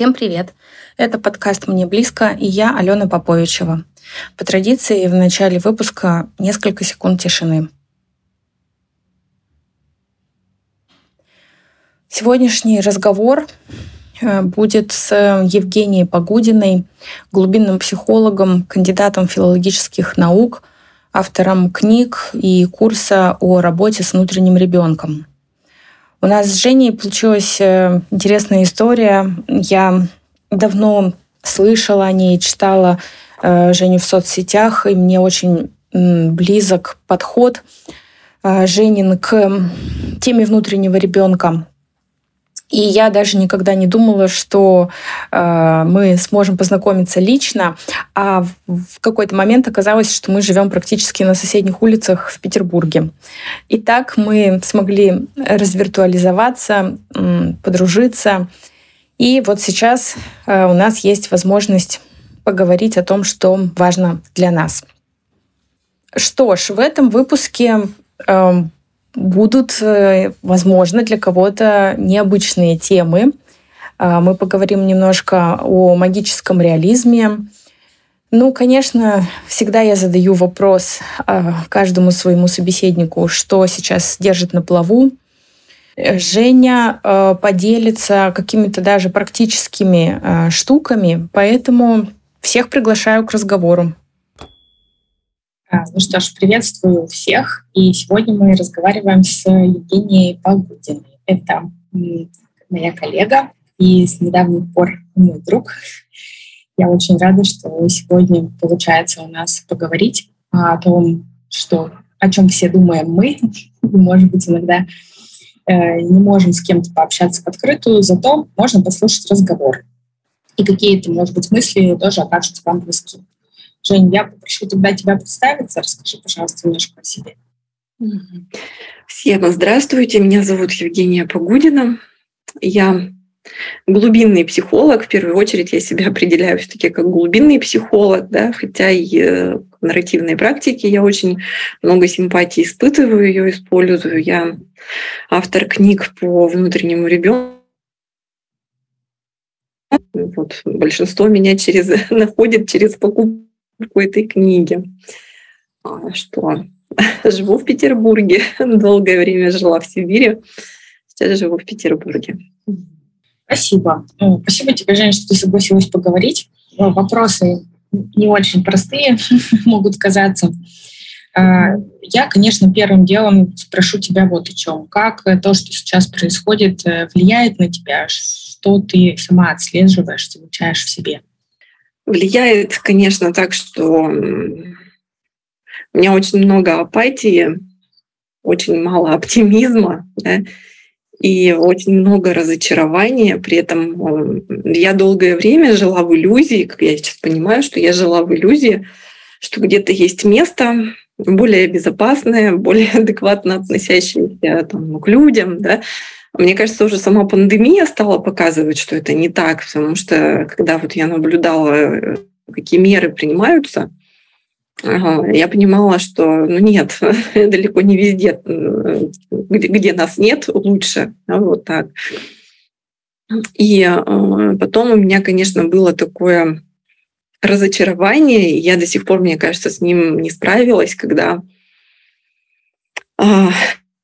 Всем привет! Это подкаст «Мне близко» и я, Алена Поповичева. По традиции в начале выпуска несколько секунд тишины. Сегодняшний разговор э, будет с Евгенией Погудиной, глубинным психологом, кандидатом филологических наук, автором книг и курса о работе с внутренним ребенком – у нас с Женей получилась э, интересная история. Я давно слышала о ней, читала э, Женю в соцсетях, и мне очень близок подход э, Женин к теме внутреннего ребенка. И я даже никогда не думала, что э, мы сможем познакомиться лично, а в какой-то момент оказалось, что мы живем практически на соседних улицах в Петербурге. И так мы смогли развиртуализоваться, подружиться. И вот сейчас э, у нас есть возможность поговорить о том, что важно для нас. Что ж, в этом выпуске э, будут, э, возможно, для кого-то необычные темы. А, мы поговорим немножко о магическом реализме. Ну, конечно, всегда я задаю вопрос а, каждому своему собеседнику, что сейчас держит на плаву. Женя э, поделится какими-то даже практическими э, штуками, поэтому всех приглашаю к разговору. А, ну что ж, приветствую всех. И сегодня мы разговариваем с Евгенией Погудиной. Это моя коллега и с недавних пор мой друг. Я очень рада, что сегодня получается у нас поговорить о том, что, о чем все думаем мы. Может быть, иногда э, не можем с кем-то пообщаться в открытую, зато можно послушать разговор. И какие-то, может быть, мысли тоже окажутся вам близки. Жень, я попрошу тогда тебя представиться. Расскажи, пожалуйста, немножко о себе. Всем здравствуйте. Меня зовут Евгения Погудина. Я глубинный психолог. В первую очередь я себя определяю все-таки как глубинный психолог, да, хотя и э, в нарративной практике я очень много симпатии испытываю, ее использую. Я автор книг по внутреннему ребенку. Вот, большинство меня через, находит через покупку какой-то книге. А, что живу в Петербурге, долгое время жила в Сибири, сейчас живу в Петербурге. Спасибо. Ну, спасибо тебе, Женя, что ты согласилась поговорить. Ну, вопросы не очень простые могут казаться. А, я, конечно, первым делом спрошу тебя вот о чем. Как то, что сейчас происходит, э, влияет на тебя? Что ты сама отслеживаешь, замечаешь в себе? Влияет, конечно, так, что у меня очень много апатии, очень мало оптимизма, да, и очень много разочарования. При этом я долгое время жила в иллюзии, как я сейчас понимаю, что я жила в иллюзии, что где-то есть место более безопасное, более адекватно относящееся там, к людям, да, мне кажется, уже сама пандемия стала показывать, что это не так, потому что когда вот я наблюдала, э, какие меры принимаются, я понимала, что ну нет, далеко не везде, где, где нас нет, лучше. Вот так. И э, потом у меня, конечно, было такое разочарование, и я до сих пор, мне кажется, с ним не справилась, когда а,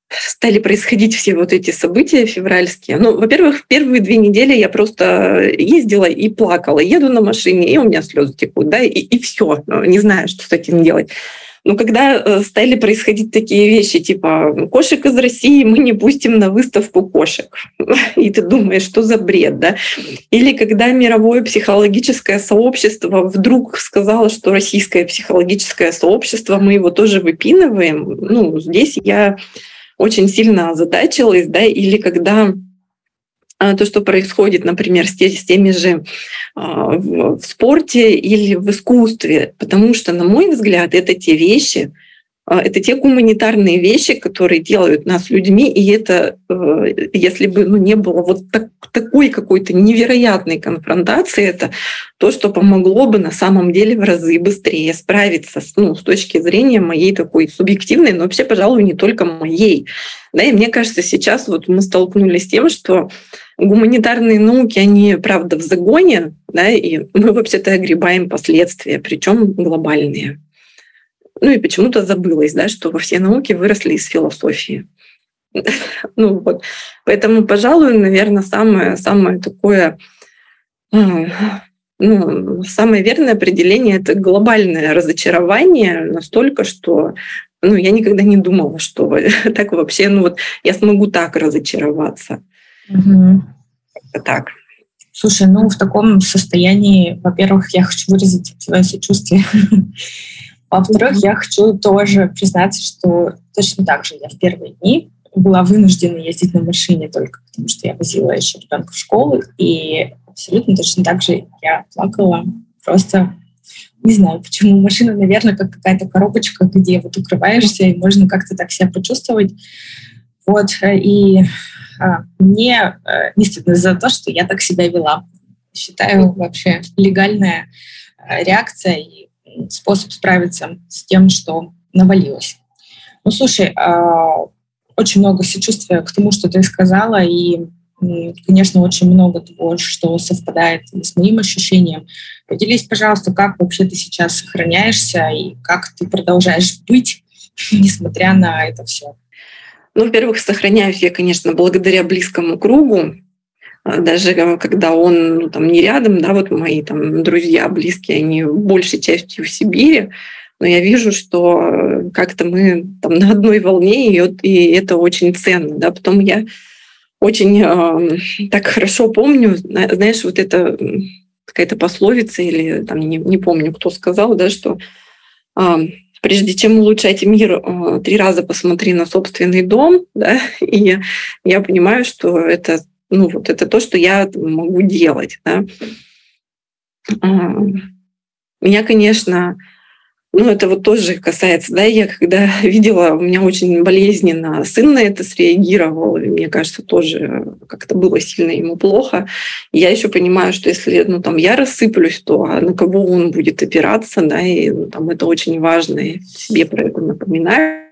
стали происходить все вот эти события февральские. Ну, во-первых, в первые две недели я просто ездила и плакала. Еду на машине, и у меня слезы текут, да, и, и все. Ну, не знаю, что с этим делать. Но когда э, стали происходить такие вещи, типа кошек из России мы не пустим на выставку кошек, и ты думаешь, что за бред, да? Или когда мировое психологическое сообщество вдруг сказало, что российское психологическое сообщество, мы его тоже выпинываем, ну, здесь я очень сильно озадачилась, да, или когда а, то, что происходит, например, с, теми же а, в, спорте или в искусстве, потому что, на мой взгляд, это те вещи, это те гуманитарные вещи, которые делают нас людьми, и это, э, если бы ну, не было вот так, такой какой-то невероятной конфронтации, это то, что помогло бы на самом деле в разы быстрее справиться ну, с точки зрения моей такой субъективной, но вообще, пожалуй, не только моей. Да, и мне кажется, сейчас вот мы столкнулись с тем, что гуманитарные науки, они, правда, в загоне, да, и мы вообще-то огребаем последствия, причем глобальные. Ну и почему-то забылось, да, что во все науки выросли из философии. Ну вот. Поэтому, пожалуй, наверное, самое, самое такое ну, самое верное определение — это глобальное разочарование настолько, что ну, я никогда не думала, что так вообще, ну вот я смогу так разочароваться. Угу. Так. Слушай, ну в таком состоянии, во-первых, я хочу выразить свое сочувствие во-вторых, я хочу тоже признаться, что точно так же я в первые дни была вынуждена ездить на машине только потому, что я возила еще ребенка в школу, и абсолютно точно так же я плакала просто не знаю, почему машина, наверное, как какая-то коробочка, где вот укрываешься, и можно как-то так себя почувствовать. Вот, и а, мне а, не стыдно за то, что я так себя вела. Считаю вообще легальная а, реакция, и способ справиться с тем, что навалилось. Ну, слушай, а, очень много сочувствия к тому, что ты сказала, и, конечно, очень много того, что совпадает с моим ощущением. Поделись, пожалуйста, как вообще ты сейчас сохраняешься и как ты продолжаешь быть, несмотря на это все. Ну, во-первых, сохраняюсь я, конечно, благодаря близкому кругу, даже э, когда он ну, там не рядом, да, вот мои там друзья, близкие, они большей частью в Сибири, но я вижу, что э, как-то мы там на одной волне, и, и это очень ценно, да, потом я очень э, так хорошо помню, знаешь, вот это какая-то пословица или там не, не помню, кто сказал, да, что э, прежде чем улучшать мир, э, три раза посмотри на собственный дом, да, и я понимаю, что это ну, вот это то, что я могу делать. Да. А, меня, конечно, ну, это вот тоже касается, да, я когда видела, у меня очень болезненно сын на это среагировал, и мне кажется, тоже как-то было сильно ему плохо. я еще понимаю, что если, ну, там, я рассыплюсь, то а на кого он будет опираться, да, и ну, там это очень важно, и себе про это напоминаю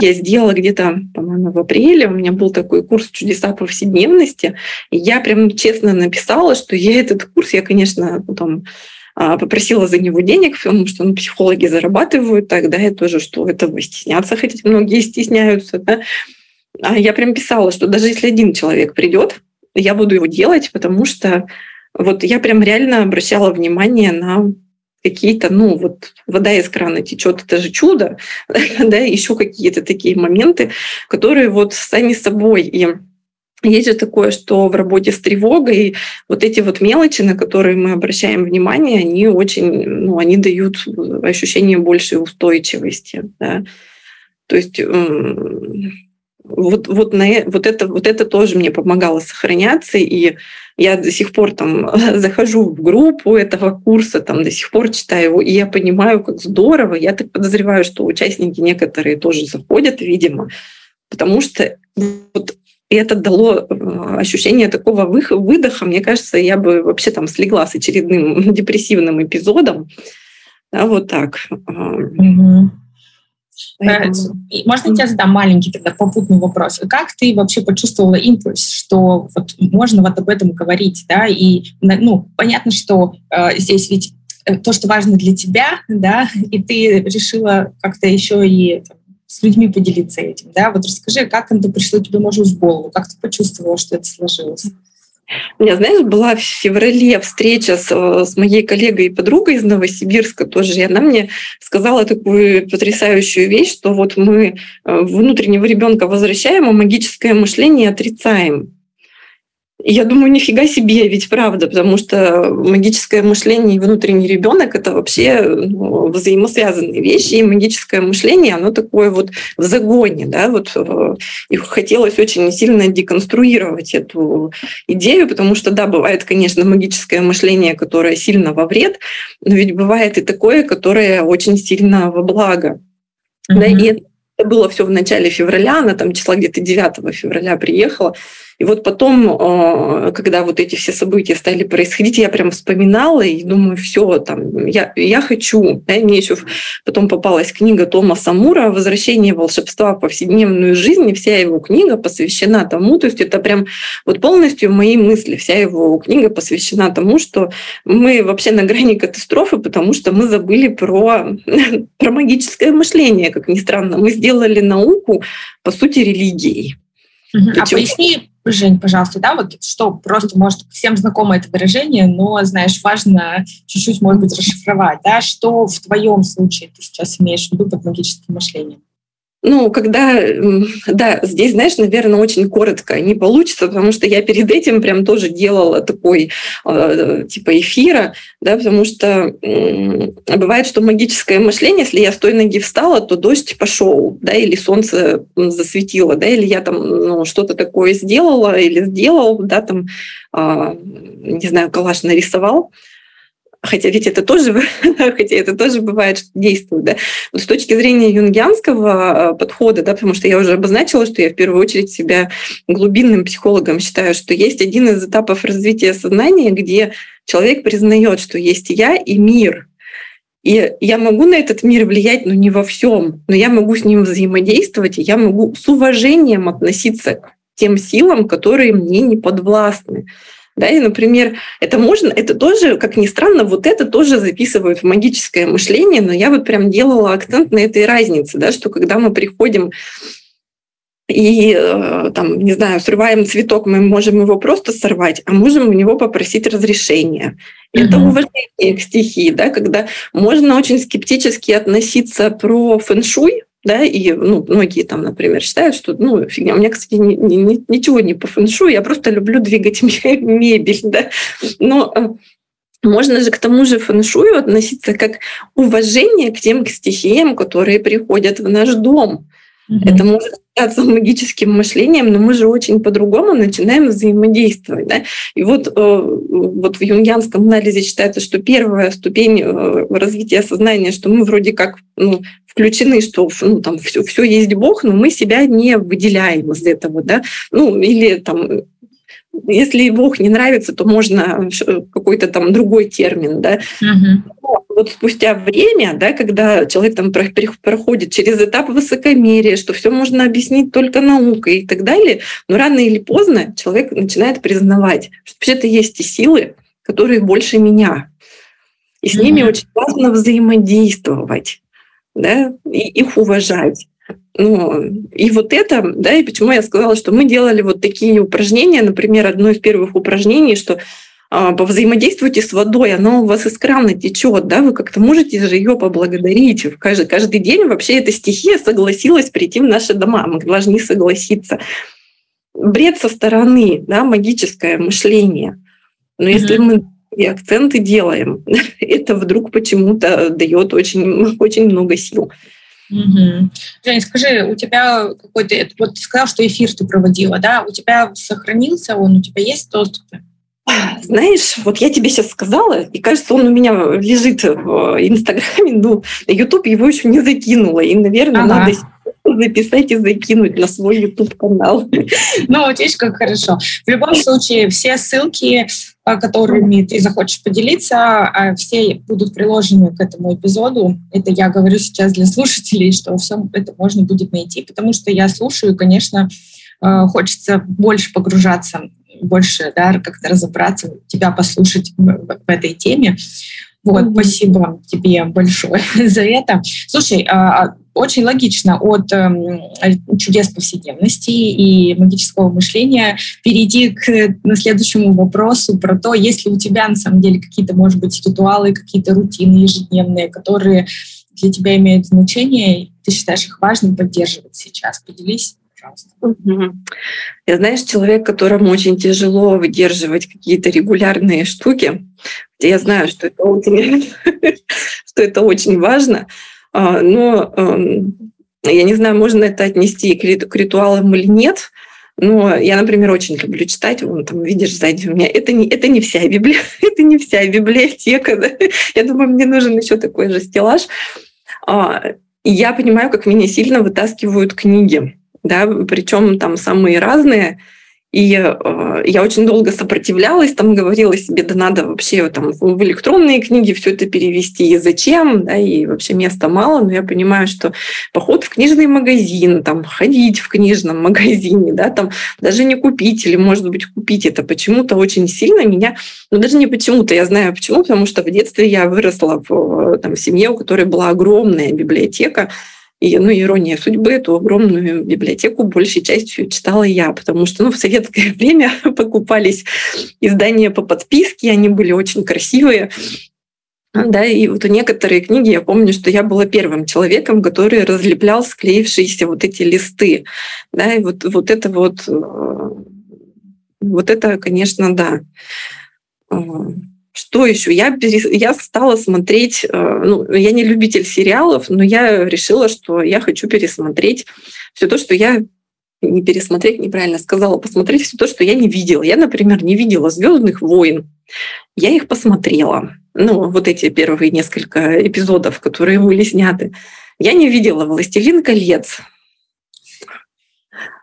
я сделала где-то, по-моему, в апреле. У меня был такой курс «Чудеса повседневности». И я прям честно написала, что я этот курс, я, конечно, потом а, попросила за него денег, потому что ну, психологи зарабатывают тогда я тоже, что этого стесняться хотеть, многие стесняются. Да? А я прям писала, что даже если один человек придет, я буду его делать, потому что вот я прям реально обращала внимание на какие-то, ну, вот вода из крана течет, это же чудо, да, еще какие-то такие моменты, которые вот сами собой. И есть же такое, что в работе с тревогой вот эти вот мелочи, на которые мы обращаем внимание, они очень, ну, они дают ощущение большей устойчивости, да. То есть вот, вот, на, э, вот, это, вот это тоже мне помогало сохраняться, и я до сих пор там захожу в группу этого курса, там до сих пор читаю его, и я понимаю, как здорово. Я так подозреваю, что участники некоторые тоже заходят, видимо, потому что вот это дало э, ощущение такого выдоха. Мне кажется, я бы вообще там слегла с очередным депрессивным эпизодом. Да, вот так. Угу. Поэтому... Можно я задам маленький тогда попутный вопрос? Как ты вообще почувствовала импульс, что вот можно вот об этом говорить, да? И ну понятно, что э, здесь ведь э, то, что важно для тебя, да, и ты решила как-то еще и там, с людьми поделиться этим, да? Вот расскажи, как это пришло тебе, может, в голову, как ты почувствовала, что это сложилось? У меня, знаешь, была в феврале встреча с, э, с моей коллегой и подругой из Новосибирска тоже, и она мне сказала такую потрясающую вещь, что вот мы э, внутреннего ребенка возвращаем, а магическое мышление отрицаем. Я думаю, нифига себе, ведь правда, потому что магическое мышление и внутренний ребенок это вообще ну, взаимосвязанные вещи. И магическое мышление, оно такое вот в загоне, да, вот э, и хотелось очень сильно деконструировать эту идею, потому что, да, бывает, конечно, магическое мышление, которое сильно во вред, но ведь бывает и такое, которое очень сильно во благо. Mm-hmm. Да, и это было все в начале февраля, она там числа где-то 9 февраля приехала. И вот потом, э, когда вот эти все события стали происходить, я прям вспоминала и думаю, все, там, я, я хочу. Да, мне еще потом попалась книга Тома Самура «Возвращение волшебства в повседневную жизнь», и вся его книга посвящена тому, то есть это прям вот полностью мои мысли, вся его книга посвящена тому, что мы вообще на грани катастрофы, потому что мы забыли про, про магическое мышление, как ни странно. Мы сделали науку, по сути, религией. А поясни, Жень, пожалуйста, да, вот что просто, может, всем знакомо это выражение, но, знаешь, важно чуть-чуть, может быть, расшифровать, да, что в твоем случае ты сейчас имеешь в виду под магическим мышлением? Ну, когда, да, здесь, знаешь, наверное, очень коротко не получится, потому что я перед этим прям тоже делала такой э, типа эфира, да, потому что э, бывает, что магическое мышление, если я с той ноги встала, то дождь пошел, да, или солнце засветило, да, или я там ну, что-то такое сделала или сделал, да, там, э, не знаю, калаш нарисовал, хотя ведь это тоже, хотя это тоже бывает, что действует, да. Но с точки зрения юнгианского э, подхода, да, потому что я уже обозначила, что я в первую очередь себя глубинным психологом считаю, что есть один из этапов развития сознания, где человек признает, что есть я и мир, и я могу на этот мир влиять, но не во всем, но я могу с ним взаимодействовать, и я могу с уважением относиться к тем силам, которые мне не подвластны. Да, и, например, это можно, это тоже, как ни странно, вот это тоже записывают в магическое мышление, но я вот прям делала акцент на этой разнице, да, что когда мы приходим и э, там, не знаю, срываем цветок, мы можем его просто сорвать, а можем у него попросить разрешения. Mm-hmm. Это уважение к стихии, да, когда можно очень скептически относиться про фэншуй, да, и ну, многие там, например, считают, что, ну, фигня, у меня, кстати, ни, ни, ничего не по фэншу, я просто люблю двигать мебель, да, но э, можно же к тому же фэншую относиться как уважение к тем стихиям, которые приходят в наш дом. Mm-hmm. Это может статься магическим мышлением, но мы же очень по-другому начинаем взаимодействовать. Да? И вот, э, вот в юнгианском анализе считается, что первая ступень э, развития сознания, что мы вроде как ну, включены, что ну, там все, все есть Бог, но мы себя не выделяем из этого. Да? Ну, или там если Бог не нравится, то можно какой-то там другой термин, да. Угу. Вот спустя время, да, когда человек там проходит через этап высокомерия, что все можно объяснить только наукой и так далее, но рано или поздно человек начинает признавать, что вообще-то есть и силы, которые больше меня. И с угу. ними очень важно взаимодействовать, да, и их уважать. Ну, и вот это, да, и почему я сказала, что мы делали вот такие упражнения, например, одно из первых упражнений, что а, взаимодействуйте с водой, она у вас из крана течет, да, вы как-то можете же ее поблагодарить. Каждый, каждый день вообще эта стихия согласилась прийти в наши дома, мы должны согласиться. Бред со стороны, да, магическое мышление. Но mm-hmm. если мы и акценты делаем, это вдруг почему-то дает очень, очень много сил. Угу. Жень, скажи, у тебя какой-то, вот ты сказал, что эфир ты проводила, да? У тебя сохранился он, у тебя есть доступ? Знаешь, вот я тебе сейчас сказала, и кажется, он у меня лежит в Инстаграме, но YouTube его еще не закинула, и, наверное, ага. надо записать и закинуть на свой YouTube-канал. Ну, видишь, как хорошо. В любом случае, все ссылки, а, которыми ты захочешь поделиться, а, все будут приложены к этому эпизоду. Это я говорю сейчас для слушателей, что все это можно будет найти, потому что я слушаю, конечно, а, хочется больше погружаться, больше да, как-то разобраться, тебя послушать в этой теме. Вот, mm-hmm. спасибо тебе большое за это. Слушай, очень логично от э, чудес повседневности и магического мышления перейти к на следующему вопросу про то, есть ли у тебя на самом деле какие-то, может быть, ритуалы, какие-то рутины ежедневные, которые для тебя имеют значение, ты считаешь их важным поддерживать сейчас. Поделись пожалуйста. Я, знаешь, человек, которому очень тяжело выдерживать какие-то регулярные штуки. Я знаю, что это очень, что это очень важно. А, но эм, я не знаю, можно это отнести к ритуалам или нет, но я, например, очень люблю читать. Вон там, видишь, сзади у меня. Это не, это не вся библия, это не вся библиотека. Да? Я думаю, мне нужен еще такой же стеллаж. А, И я понимаю, как меня сильно вытаскивают книги, да, причем там самые разные. И э, я очень долго сопротивлялась, там говорила себе, да надо вообще там в электронные книги все это перевести, и зачем, да, и вообще места мало, но я понимаю, что поход в книжный магазин, там ходить в книжном магазине, да, там даже не купить или, может быть, купить это почему-то очень сильно меня, ну даже не почему-то, я знаю почему, потому что в детстве я выросла в там, семье, у которой была огромная библиотека, и, ну, ирония судьбы, эту огромную библиотеку большей частью читала я, потому что ну, в советское время покупались издания по подписке, они были очень красивые. Да, и вот некоторые книги я помню, что я была первым человеком, который разлеплял склеившиеся вот эти листы. Да, и вот, вот это вот, э, вот это, конечно, да. Что еще? Я, я стала смотреть, э, ну, я не любитель сериалов, но я решила, что я хочу пересмотреть все то, что я не пересмотреть, неправильно сказала, посмотреть все то, что я не видела. Я, например, не видела Звездных войн. Я их посмотрела. Ну, вот эти первые несколько эпизодов, которые были сняты. Я не видела «Властелин колец».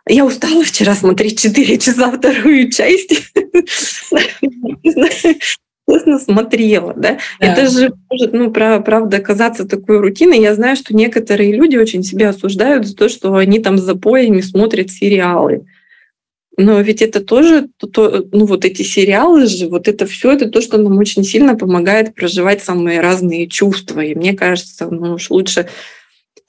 Я устала вчера смотреть 4 часа вторую часть честно смотрела, да? да. Это же может, ну, про, правда, казаться такой рутиной. Я знаю, что некоторые люди очень себя осуждают за то, что они там за поями смотрят сериалы. Но ведь это тоже, то, ну вот эти сериалы же, вот это все, это то, что нам очень сильно помогает проживать самые разные чувства. И мне кажется, ну уж лучше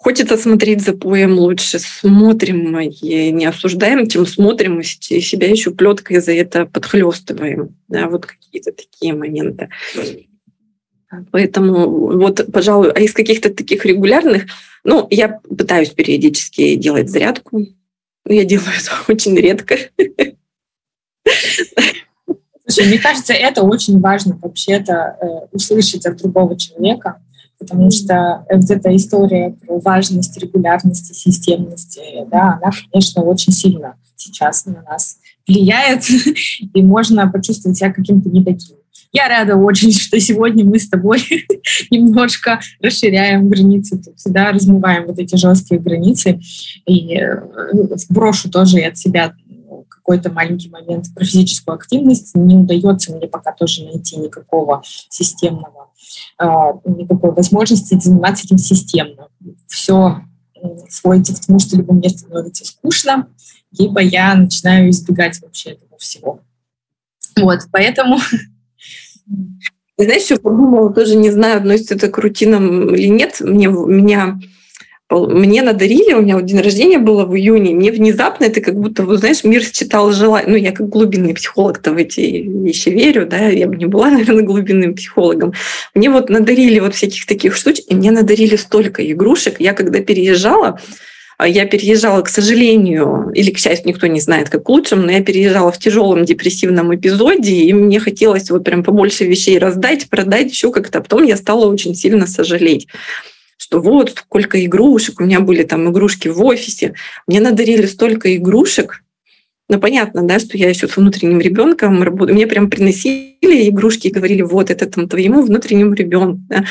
Хочется смотреть за поем лучше, смотрим и не осуждаем, чем смотрим и себя еще плеткой за это подхлестываем. Да, вот какие-то такие моменты. Поэтому вот, пожалуй, а из каких-то таких регулярных, ну, я пытаюсь периодически делать зарядку. Я делаю это очень редко. Слушай, мне кажется, это очень важно вообще-то э, услышать от другого человека, потому что вот эта история про важность регулярности, системности, да, она, конечно, очень сильно сейчас на нас влияет, и можно почувствовать себя каким-то не таким. Я рада очень, что сегодня мы с тобой немножко расширяем границы, всегда размываем вот эти жесткие границы. И э, брошу тоже от себя какой-то маленький момент про физическую активность. Не удается мне пока тоже найти никакого системного а, никакой возможности заниматься этим системно. Все сводится к тому, что либо мне становится скучно, либо я начинаю избегать вообще этого всего. Вот, поэтому... Знаешь, что подумала, тоже не знаю, относится это к рутинам или нет. Мне, меня мне надарили, у меня вот день рождения было в июне, мне внезапно это как будто, вот, знаешь, мир считал желание. Ну, я как глубинный психолог-то в эти вещи верю, да, я бы не была, наверное, глубинным психологом. Мне вот надарили вот всяких таких штук, и мне надарили столько игрушек. Я когда переезжала, а, я переезжала, к сожалению, или к счастью, никто не знает, как лучше, но я переезжала в тяжелом депрессивном эпизоде, и мне хотелось вот прям побольше вещей раздать, продать, еще как-то. А потом я стала очень сильно сожалеть что вот сколько игрушек, у меня были там игрушки в офисе, мне надарили столько игрушек, ну, понятно, да, что я еще с внутренним ребенком работаю. Мне прям приносили игрушки и говорили, вот это там твоему внутреннему ребенку. Да.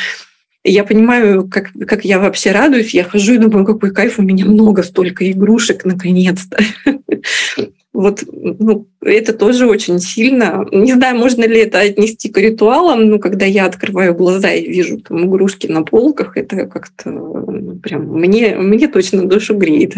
Я понимаю, как, как я вообще радуюсь. Я хожу и думаю, какой кайф, у меня много столько игрушек, наконец-то. Вот ну, это тоже очень сильно. Не знаю, можно ли это отнести к ритуалам, но когда я открываю глаза и вижу там игрушки на полках, это как-то ну, прям мне, мне точно душу греет.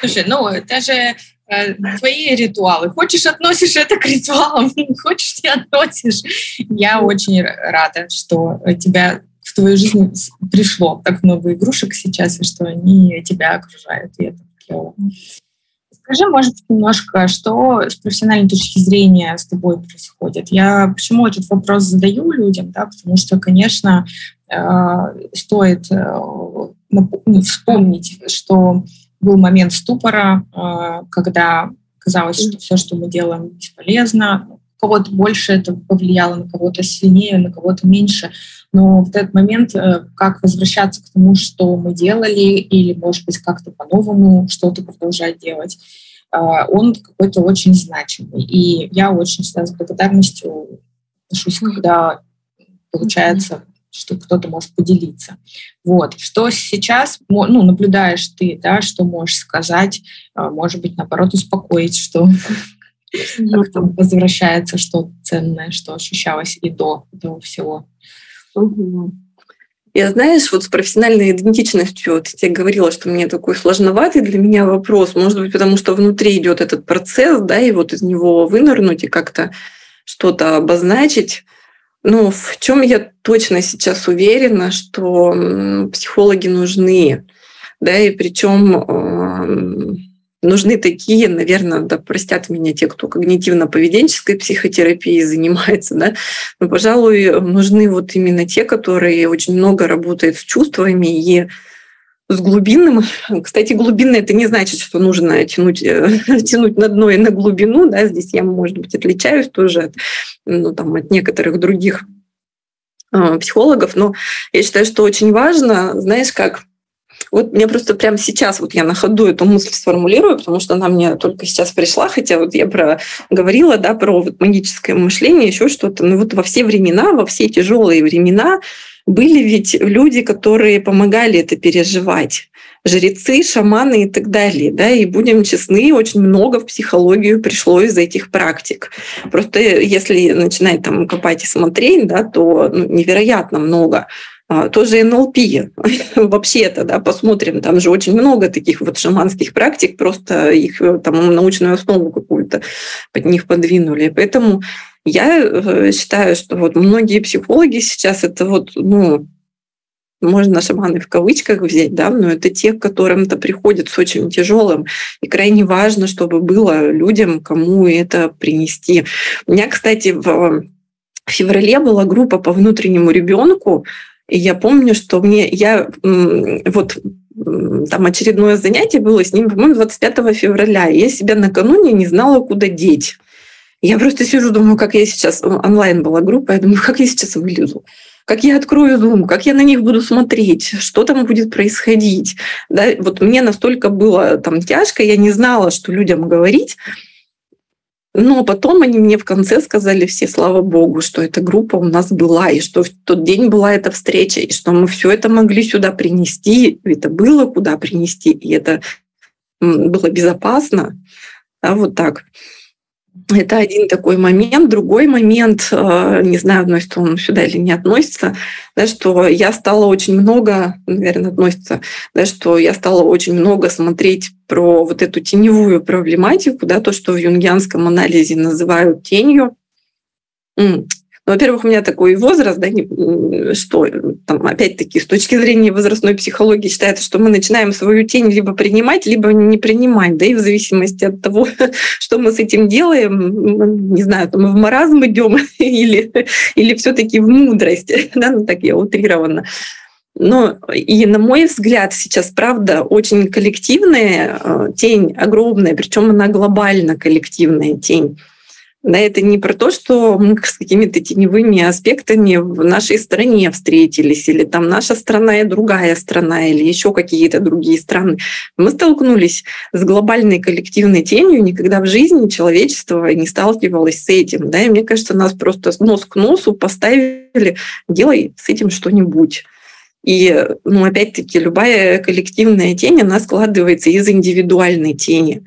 Слушай, ну это же э, твои ритуалы. Хочешь, относишь это к ритуалам, хочешь, не относишь. Я очень рада, что тебя в твою жизнь пришло так много игрушек сейчас, и что они тебя окружают, и это клево. Скажи, может, немножко, что с профессиональной точки зрения с тобой происходит? Я почему этот вопрос задаю людям, да, потому что, конечно, э, стоит э, ну, вспомнить, что был момент ступора, э, когда казалось, что все, что мы делаем, бесполезно. Кого-то больше это повлияло, на кого-то сильнее, на кого-то меньше. Но в этот момент как возвращаться к тому, что мы делали, или, может быть, как-то по-новому что-то продолжать делать, а, он какой-то очень значимый. И я очень всегда с благодарностью отношусь, когда получается что кто-то может поделиться. Вот. Что сейчас ну, наблюдаешь ты, да, что можешь сказать, а, может быть, наоборот, успокоить, что как-то возвращается что ценное, что ощущалось и до этого всего. Я, знаешь, вот с профессиональной идентичностью, вот я тебе говорила, что мне такой сложноватый для меня вопрос, может быть, потому что внутри идет этот процесс, да, и вот из него вынырнуть и как-то что-то обозначить. Ну, в чем я точно сейчас уверена, что психологи нужны, да, и причем нужны такие, наверное, да, простят меня те, кто когнитивно-поведенческой психотерапией занимается, да, но, пожалуй, нужны вот именно те, которые очень много работают с чувствами и с глубинным. Кстати, глубинное это не значит, что нужно тянуть, э, тянуть на дно и на глубину. Да? Здесь я, может быть, отличаюсь тоже от, ну, там, от некоторых других э, психологов, но я считаю, что очень важно, знаешь, как вот мне просто прямо сейчас вот я на ходу эту мысль сформулирую, потому что она мне только сейчас пришла, хотя вот я про говорила, да, про вот магическое мышление, еще что-то. Но вот во все времена, во все тяжелые времена были ведь люди, которые помогали это переживать жрецы, шаманы и так далее. Да? И будем честны, очень много в психологию пришло из этих практик. Просто если начинать там копать и смотреть, да, то ну, невероятно много. А, тоже НЛП вообще-то, да, посмотрим, там же очень много таких вот шаманских практик, просто их э, там научную основу какую-то под них подвинули. Поэтому я э, считаю, что вот многие психологи сейчас это вот, ну, можно шаманы в кавычках взять, да, но это те, к которым это приходит с очень тяжелым. И крайне важно, чтобы было людям, кому это принести. У меня, кстати, в феврале была группа по внутреннему ребенку, и я помню, что мне я вот там очередное занятие было с ним, по-моему, 25 февраля. Я себя накануне не знала, куда деть. Я просто сижу, думаю, как я сейчас... Онлайн была группа, я думаю, как я сейчас вылезу как я открою Zoom, как я на них буду смотреть, что там будет происходить. Да, вот мне настолько было там тяжко, я не знала, что людям говорить. Но потом они мне в конце сказали все, слава богу, что эта группа у нас была, и что в тот день была эта встреча, и что мы все это могли сюда принести, это было куда принести, и это было безопасно. Да, вот так. Это один такой момент. Другой момент, э, не знаю, относится он сюда или не относится, да, что я стала очень много, наверное, относится, да, что я стала очень много смотреть про вот эту теневую проблематику, да, то, что в юнгианском анализе называют тенью. Ну, во-первых, у меня такой возраст, да, что там, опять-таки, с точки зрения возрастной психологии считается, что мы начинаем свою тень либо принимать, либо не принимать, да, и в зависимости от того, что мы с этим делаем, не знаю, там, мы в маразм идем или, или все-таки в мудрость, да, ну, так я утрированно. Но и на мой взгляд сейчас, правда, очень коллективная э, тень, огромная, причем она глобально коллективная тень. Это не про то, что мы с какими-то теневыми аспектами в нашей стране встретились, или там наша страна и другая страна, или еще какие-то другие страны. Мы столкнулись с глобальной коллективной тенью, никогда в жизни человечество не сталкивалось с этим. Да, и мне кажется, нас просто нос к носу поставили, делай с этим что-нибудь. И, ну, опять-таки, любая коллективная тень, она складывается из индивидуальной тени.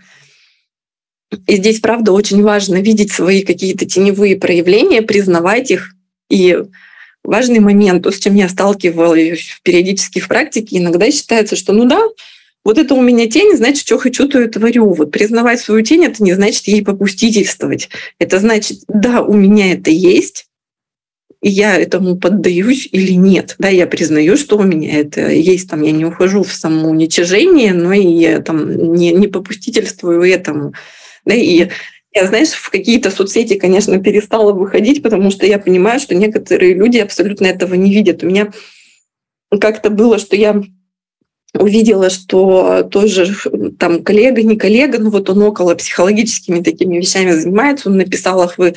И здесь, правда, очень важно видеть свои какие-то теневые проявления, признавать их. И важный момент, то, с чем я сталкивалась периодически в практике, иногда считается, что ну да, вот это у меня тень, значит, что хочу, то и творю. Вот признавать свою тень, это не значит ей попустительствовать. Это значит, да, у меня это есть, и я этому поддаюсь или нет. Да, я признаю, что у меня это есть, там, я не ухожу в самоуничижение, но и я там не, не попустительствую этому. Да, и я, знаешь, в какие-то соцсети, конечно, перестала выходить, потому что я понимаю, что некоторые люди абсолютно этого не видят. У меня как-то было, что я увидела, что тоже там коллега, не коллега, ну вот он около психологическими такими вещами занимается, он написал их, вы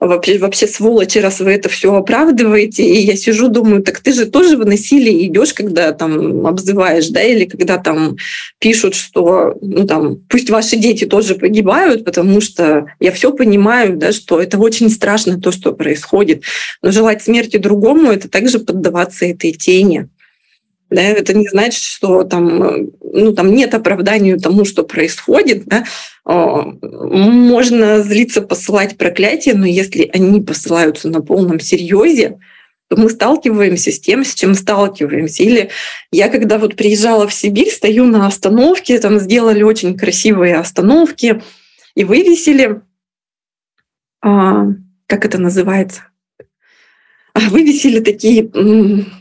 вообще, вообще сволочи, раз вы это все оправдываете. И я сижу, думаю, так ты же тоже в насилие идешь, когда там обзываешь, да, или когда там пишут, что, ну там, пусть ваши дети тоже погибают, потому что я все понимаю, да, что это очень страшно то, что происходит. Но желать смерти другому — это также поддаваться этой тени. Да, это не значит, что там, ну, там нет оправданию тому, что происходит. Да. А, можно злиться, посылать проклятия, но если они посылаются на полном серьезе, то мы сталкиваемся с тем, с чем сталкиваемся. Или я, когда вот приезжала в Сибирь, стою на остановке, там сделали очень красивые остановки и вывесили, а, как это называется, вывесили такие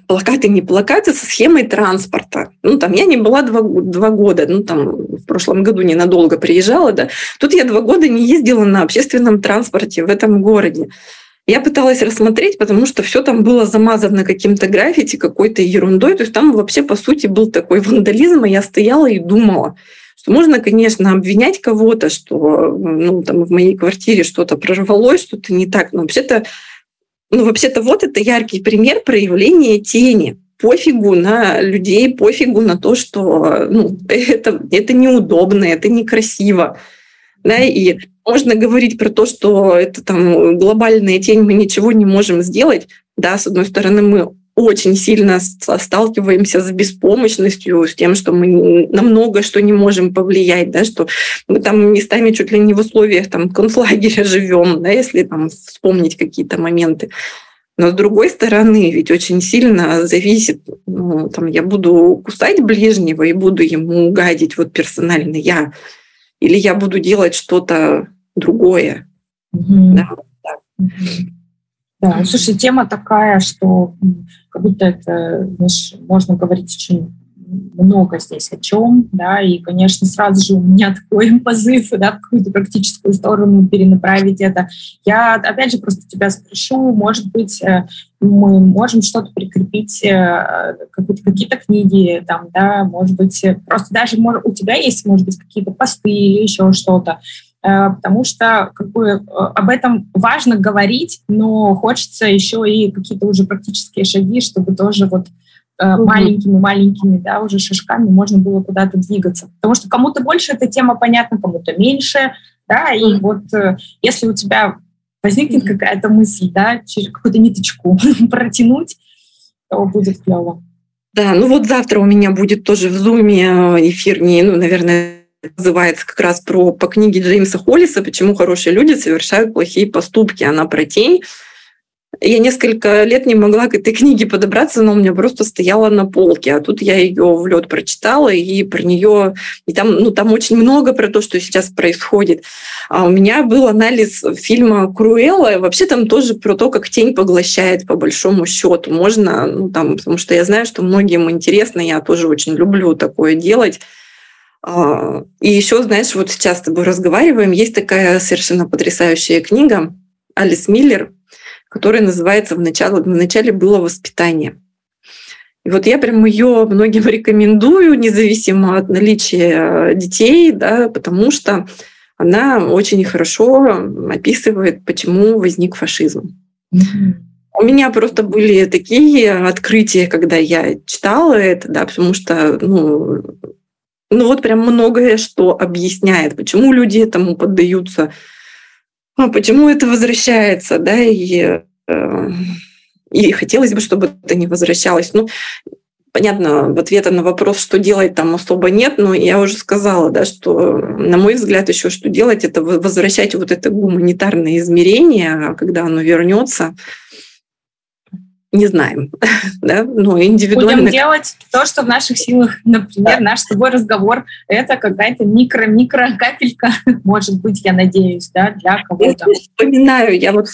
плакаты, не плакаты, со схемой транспорта. Ну, там я не была два, два года, ну, там в прошлом году ненадолго приезжала, да. Тут я два года не ездила на общественном транспорте в этом городе. Я пыталась рассмотреть, потому что все там было замазано каким-то граффити, какой-то ерундой. То есть там вообще, по сути, был такой вандализм, и я стояла и думала, что можно, конечно, обвинять кого-то, что ну, там в моей квартире что-то прорвалось, что-то не так, но вообще-то ну, вообще-то вот это яркий пример проявления тени. Пофигу на людей, пофигу на то, что ну, это, это неудобно, это некрасиво. Да, и можно говорить про то, что это там глобальная тень, мы ничего не можем сделать. Да, с одной стороны, мы очень сильно сталкиваемся с беспомощностью, с тем, что мы на много что не можем повлиять, да, что мы там местами чуть ли не в условиях там, концлагеря живем, да, если там, вспомнить какие-то моменты. Но с другой стороны, ведь очень сильно зависит, ну, там, я буду кусать ближнего и буду ему гадить вот персонально я, или я буду делать что-то другое. Mm-hmm. Да, да. Mm-hmm. Да, слушай, тема такая, что как будто это, знаешь, можно говорить очень много здесь о чем, да, и, конечно, сразу же у меня такой позыв, да, в какую-то практическую сторону перенаправить это. Я, опять же, просто тебя спрошу, может быть, э, мы можем что-то прикрепить, э, какие-то книги, там, да, может быть, просто даже у тебя есть, может быть, какие-то посты или еще что-то, Э, потому что как бы, э, об этом важно говорить, но хочется еще и какие-то уже практические шаги, чтобы тоже вот маленькими-маленькими, да, уже шажками можно было куда-то двигаться. Потому что кому-то больше эта тема понятна, кому-то меньше, да, и вот э, если у тебя возникнет какая-то мысль, да, через какую-то ниточку протянуть, то будет клево. Да, ну вот завтра у меня будет тоже в Зуме эфир, не, ну, наверное, называется как раз про по книге Джеймса Холлиса «Почему хорошие люди совершают плохие поступки». Она про тень. Я несколько лет не могла к этой книге подобраться, но у меня просто стояла на полке. А тут я ее в лед прочитала, и про нее, и там, ну, там очень много про то, что сейчас происходит. А у меня был анализ фильма Круэлла, вообще там тоже про то, как тень поглощает по большому счету. Можно, ну, там, потому что я знаю, что многим интересно, я тоже очень люблю такое делать. А, и еще, знаешь, вот сейчас с тобой разговариваем, есть такая совершенно потрясающая книга Алис Миллер, которая называется «В начале, в начале было воспитание». И вот я прям ее многим рекомендую, независимо от наличия детей, да, потому что она очень хорошо описывает, почему возник фашизм. Mm-hmm. У меня просто были такие открытия, когда я читала это, да, потому что ну, ну вот прям многое что объясняет, почему люди этому поддаются, а почему это возвращается, да, и, э, и хотелось бы, чтобы это не возвращалось. Ну, понятно, в ответа на вопрос, что делать, там особо нет, но я уже сказала, да, что, на мой взгляд, еще что делать, это возвращать вот это гуманитарное измерение, когда оно вернется, не знаем, да, но индивидуально. Будем делать то, что в наших силах. Например, да. наш с тобой разговор — это какая-то микро-микро капелька, может быть, я надеюсь, да, для кого-то. Я вспоминаю, я вот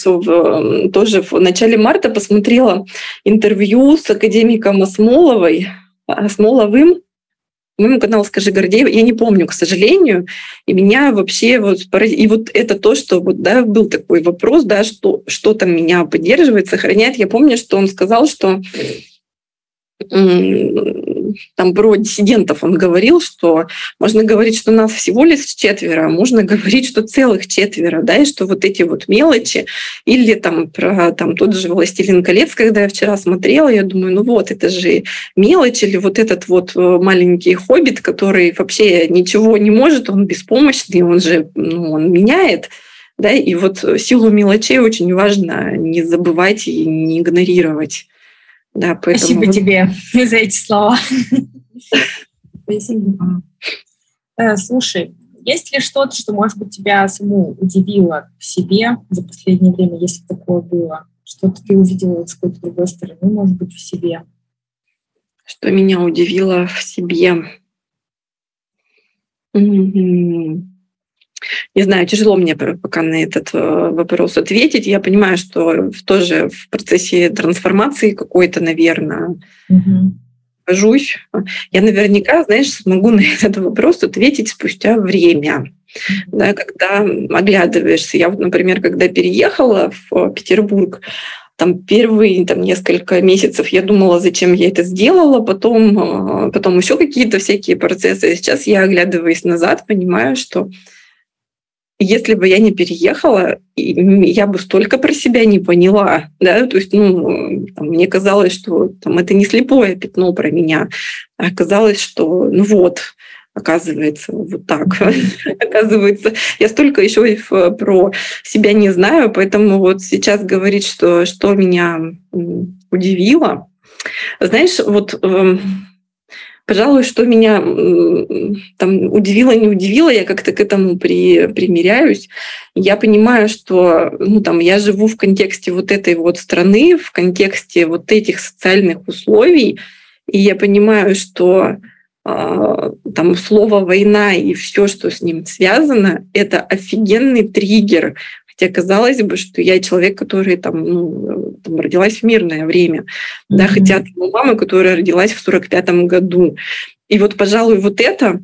тоже в начале марта посмотрела интервью с академиком Осмоловой, Осмоловым, по-моему, канал «Скажи Гордеева», я не помню, к сожалению, и меня вообще вот... И вот это то, что вот, да, был такой вопрос, да, что, что там меня поддерживает, сохраняет. Я помню, что он сказал, что там про диссидентов он говорил, что можно говорить, что нас всего лишь четверо, а можно говорить, что целых четверо, да, и что вот эти вот мелочи, или там про там тот же «Властелин колец», когда я вчера смотрела, я думаю, ну вот, это же мелочь, или вот этот вот э, маленький хоббит, который вообще ничего не может, он беспомощный, он же, ну, он меняет, да, и вот силу мелочей очень важно не забывать и не игнорировать. Да, поэтому... Спасибо тебе за эти слова. Спасибо. Э, слушай, есть ли что-то, что, может быть, тебя саму удивило в себе за последнее время, если такое было? Что-то ты увидела с какой-то другой стороны, может быть, в себе? Что меня удивило в себе? Не знаю, тяжело мне пока на этот э, вопрос ответить. Я понимаю, что тоже в процессе трансформации какой-то, наверное, угу. нахожусь. Я наверняка, знаешь, смогу на этот вопрос ответить спустя время. Да, когда оглядываешься. Я вот, например, когда переехала в Петербург, там первые там, несколько месяцев я думала, зачем я это сделала, потом, э, потом еще какие-то всякие процессы. Сейчас я, оглядываясь назад, понимаю, что если бы я не переехала, я бы столько про себя не поняла, да, то есть, ну, там, мне казалось, что там, это не слепое пятно про меня, а оказалось, что, ну вот, оказывается, вот так. оказывается, я столько еще про себя не знаю, поэтому вот сейчас говорить, что, что меня удивило. Знаешь, вот эм, Пожалуй, что меня там удивило, не удивило, я как-то к этому при, примеряюсь. Я понимаю, что ну, там, я живу в контексте вот этой вот страны, в контексте вот этих социальных условий, и я понимаю, что э, там слово война и все, что с ним связано, это офигенный триггер Хотя казалось бы, что я человек, который там, ну, там родилась в мирное время, mm-hmm. да, хотя у мамы, которая родилась в 45-м году. И вот, пожалуй, вот это,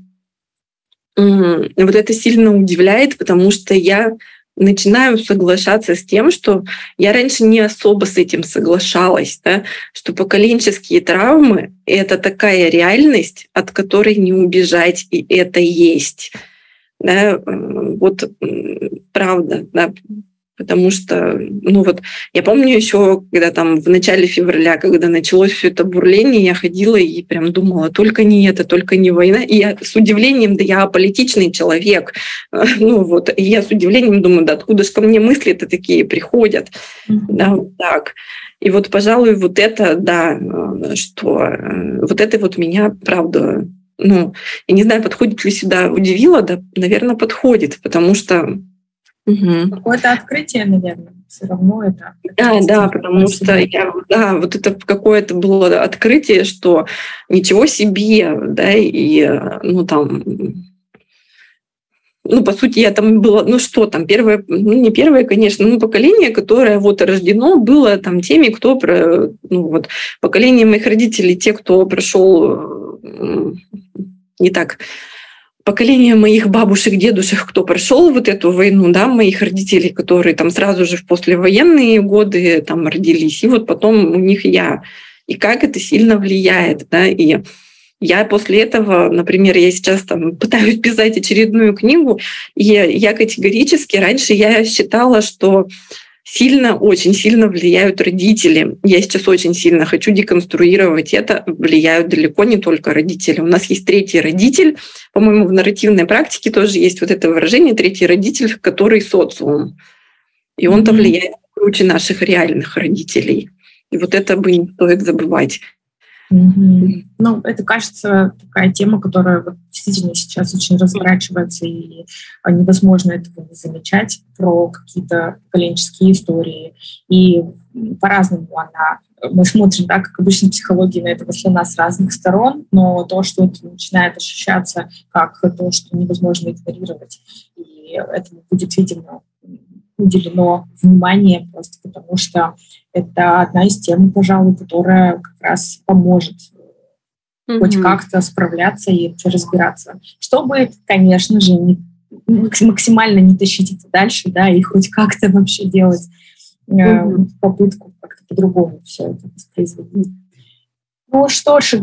вот это сильно удивляет, потому что я начинаю соглашаться с тем, что я раньше не особо с этим соглашалась, да, что поколенческие травмы — это такая реальность, от которой не убежать, и это есть. Да, вот правда, да, потому что, ну вот, я помню еще, когда там в начале февраля, когда началось все это бурление, я ходила и прям думала, только не это, только не война. И я с удивлением, да я политичный человек, ну вот, и я с удивлением думаю, да откуда же ко мне мысли-то такие приходят, mm-hmm. да, вот так. И вот, пожалуй, вот это, да, что э, вот это вот меня, правда, ну, я не знаю, подходит ли сюда, удивило, да, наверное, подходит, потому что... Угу. Какое-то открытие, наверное, все равно это. Да, да, потому что я, да, вот это какое-то было открытие, что ничего себе, да, и, ну, там, ну, по сути, я там была, ну что там, первое, ну, не первое, конечно, ну, поколение, которое вот рождено было там теми, кто, про, ну, вот, поколение моих родителей, те, кто прошел не так, поколение моих бабушек, дедушек, кто прошел вот эту войну, да, моих родителей, которые там сразу же в послевоенные годы там родились, и вот потом у них я. И как это сильно влияет, да, и я после этого, например, я сейчас там пытаюсь писать очередную книгу, и я категорически раньше я считала, что сильно, очень сильно влияют родители. Я сейчас очень сильно хочу деконструировать это. Влияют далеко не только родители. У нас есть третий родитель. По-моему, в нарративной практике тоже есть вот это выражение «третий родитель», который социум. И он-то mm-hmm. влияет круче наших реальных родителей. И вот это бы не стоит забывать. Mm-hmm. Ну, это, кажется, такая тема, которая вот действительно сейчас очень разворачивается, и невозможно этого не замечать, про какие-то поколенческие истории. И по-разному она мы смотрим, да, как обычно, психология на этого слона с разных сторон, но то, что это начинает ощущаться как то, что невозможно игнорировать, и этому будет, видимо, уделено внимание просто потому, что это одна из тем, пожалуй, которая как раз поможет mm-hmm. хоть как-то справляться и разбираться. Чтобы, конечно же, не, максимально не тащить это дальше, да, и хоть как-то вообще делать mm-hmm. попытку как-то по-другому все это воспроизводить. Ну что ж,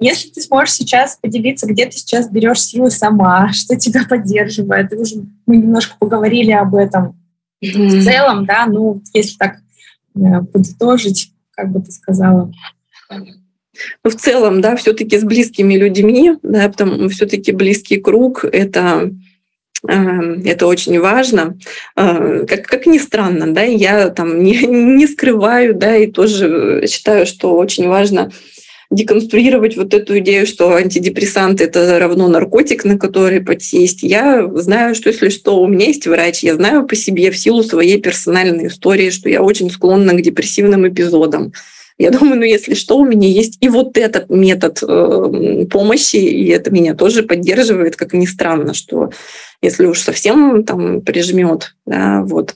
если ты сможешь сейчас поделиться, где ты сейчас берешь силы сама, что тебя поддерживает, уже мы немножко поговорили об этом mm-hmm. в целом, да, ну если так э, подытожить, как бы ты сказала. Ну, в целом, да, все-таки с близкими людьми, да, потому все-таки близкий круг это Эм, это очень важно. Э, как, как ни странно, да, я там не, не скрываю, да, и тоже считаю, что очень важно деконструировать вот эту идею, что антидепрессант это равно наркотик, на который подсесть. Я знаю, что если что, у меня есть врач, я знаю по себе в силу своей персональной истории, что я очень склонна к депрессивным эпизодам. Я думаю, ну если что, у меня есть и вот этот метод э, помощи, и это меня тоже поддерживает, как ни странно, что если уж совсем там прижмет, да, вот.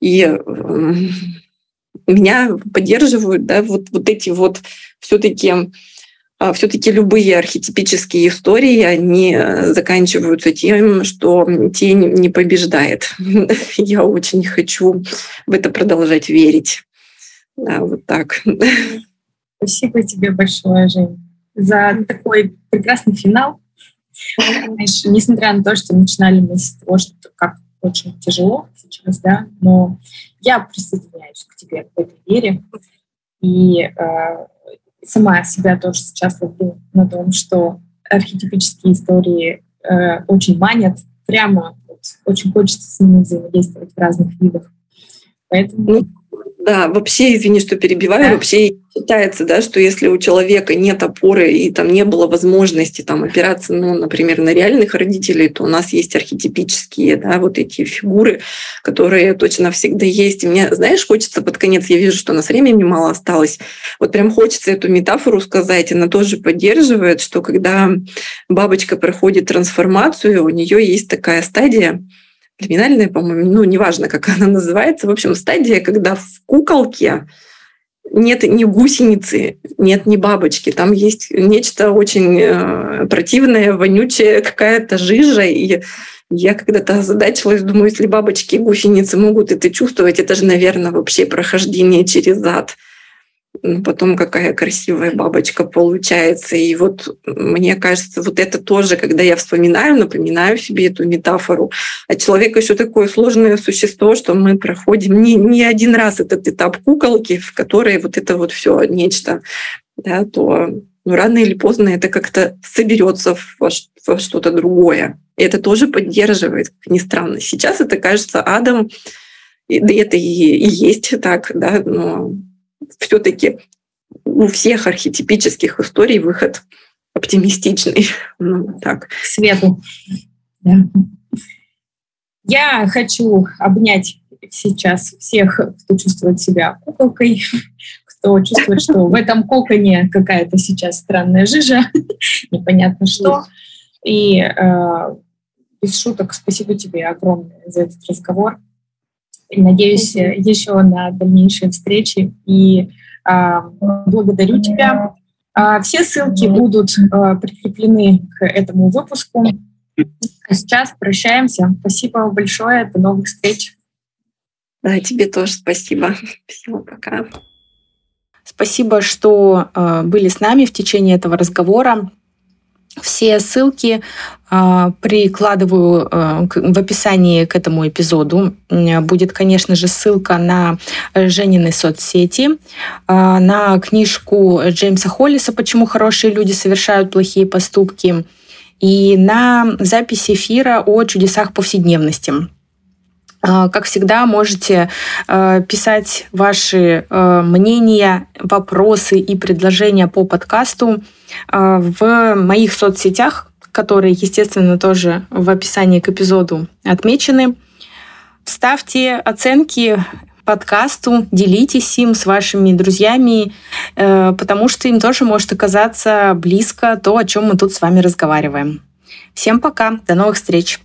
И э, меня поддерживают, да, вот, вот эти вот все-таки а, все-таки любые архетипические истории, они заканчиваются тем, что тень не побеждает. Я очень хочу в это продолжать верить. Да, вот так. Спасибо тебе большое, Жень, за такой прекрасный финал. Знаешь, несмотря на то, что начинали мы с того, что как очень тяжело сейчас, да, но я присоединяюсь к тебе в этой вере. И э, сама себя тоже сейчас ловлю на том, что архетипические истории э, очень манят, прямо вот, очень хочется с ними взаимодействовать в разных видах. Поэтому ну, да, вообще, извини, что перебиваю, вообще считается, да, что если у человека нет опоры и там не было возможности там опираться, ну, например, на реальных родителей, то у нас есть архетипические, да, вот эти фигуры, которые точно всегда есть. И мне, знаешь, хочется под конец, я вижу, что у нас времени мало осталось, вот прям хочется эту метафору сказать, она тоже поддерживает, что когда бабочка проходит трансформацию, у нее есть такая стадия, криминальная, по-моему, ну, неважно, как она называется. В общем, стадия, когда в куколке нет ни гусеницы, нет ни бабочки. Там есть нечто очень э, противное, вонючее, какая-то жижа. И я когда-то озадачилась, думаю, если бабочки и гусеницы могут это чувствовать, это же, наверное, вообще прохождение через ад потом какая красивая бабочка получается. И вот мне кажется, вот это тоже, когда я вспоминаю, напоминаю себе эту метафору. А человек еще такое сложное существо, что мы проходим не, не один раз этот этап куколки, в которой вот это вот все нечто, да, то ну, рано или поздно это как-то соберется во, что-то другое. И это тоже поддерживает, как ни странно. Сейчас это кажется адом, и это и, и есть так, да, но все-таки у всех архетипических историй выход оптимистичный. Ну, так. К свету. Да. Я хочу обнять сейчас всех, кто чувствует себя куколкой, кто чувствует, что в этом коконе какая-то сейчас странная жижа, непонятно что. И э, без шуток, спасибо тебе огромное за этот разговор. И надеюсь еще на дальнейшие встречи. И а, благодарю тебя. А, все ссылки будут а, прикреплены к этому выпуску. А сейчас прощаемся. Спасибо большое. До новых встреч. Да, тебе тоже спасибо. Всего пока. Спасибо, что э, были с нами в течение этого разговора. Все ссылки э, прикладываю э, в описании к этому эпизоду. Будет, конечно же, ссылка на Женины соцсети, э, на книжку Джеймса Холлиса «Почему хорошие люди совершают плохие поступки» и на запись эфира о чудесах повседневности. Как всегда, можете писать ваши мнения, вопросы и предложения по подкасту а, в моих соцсетях, которые, естественно, тоже в описании к эпизоду отмечены. Ставьте оценки подкасту, делитесь им с вашими друзьями, э, потому что им тоже может оказаться близко то, о чем мы тут с вами разговариваем. Всем пока, до новых встреч!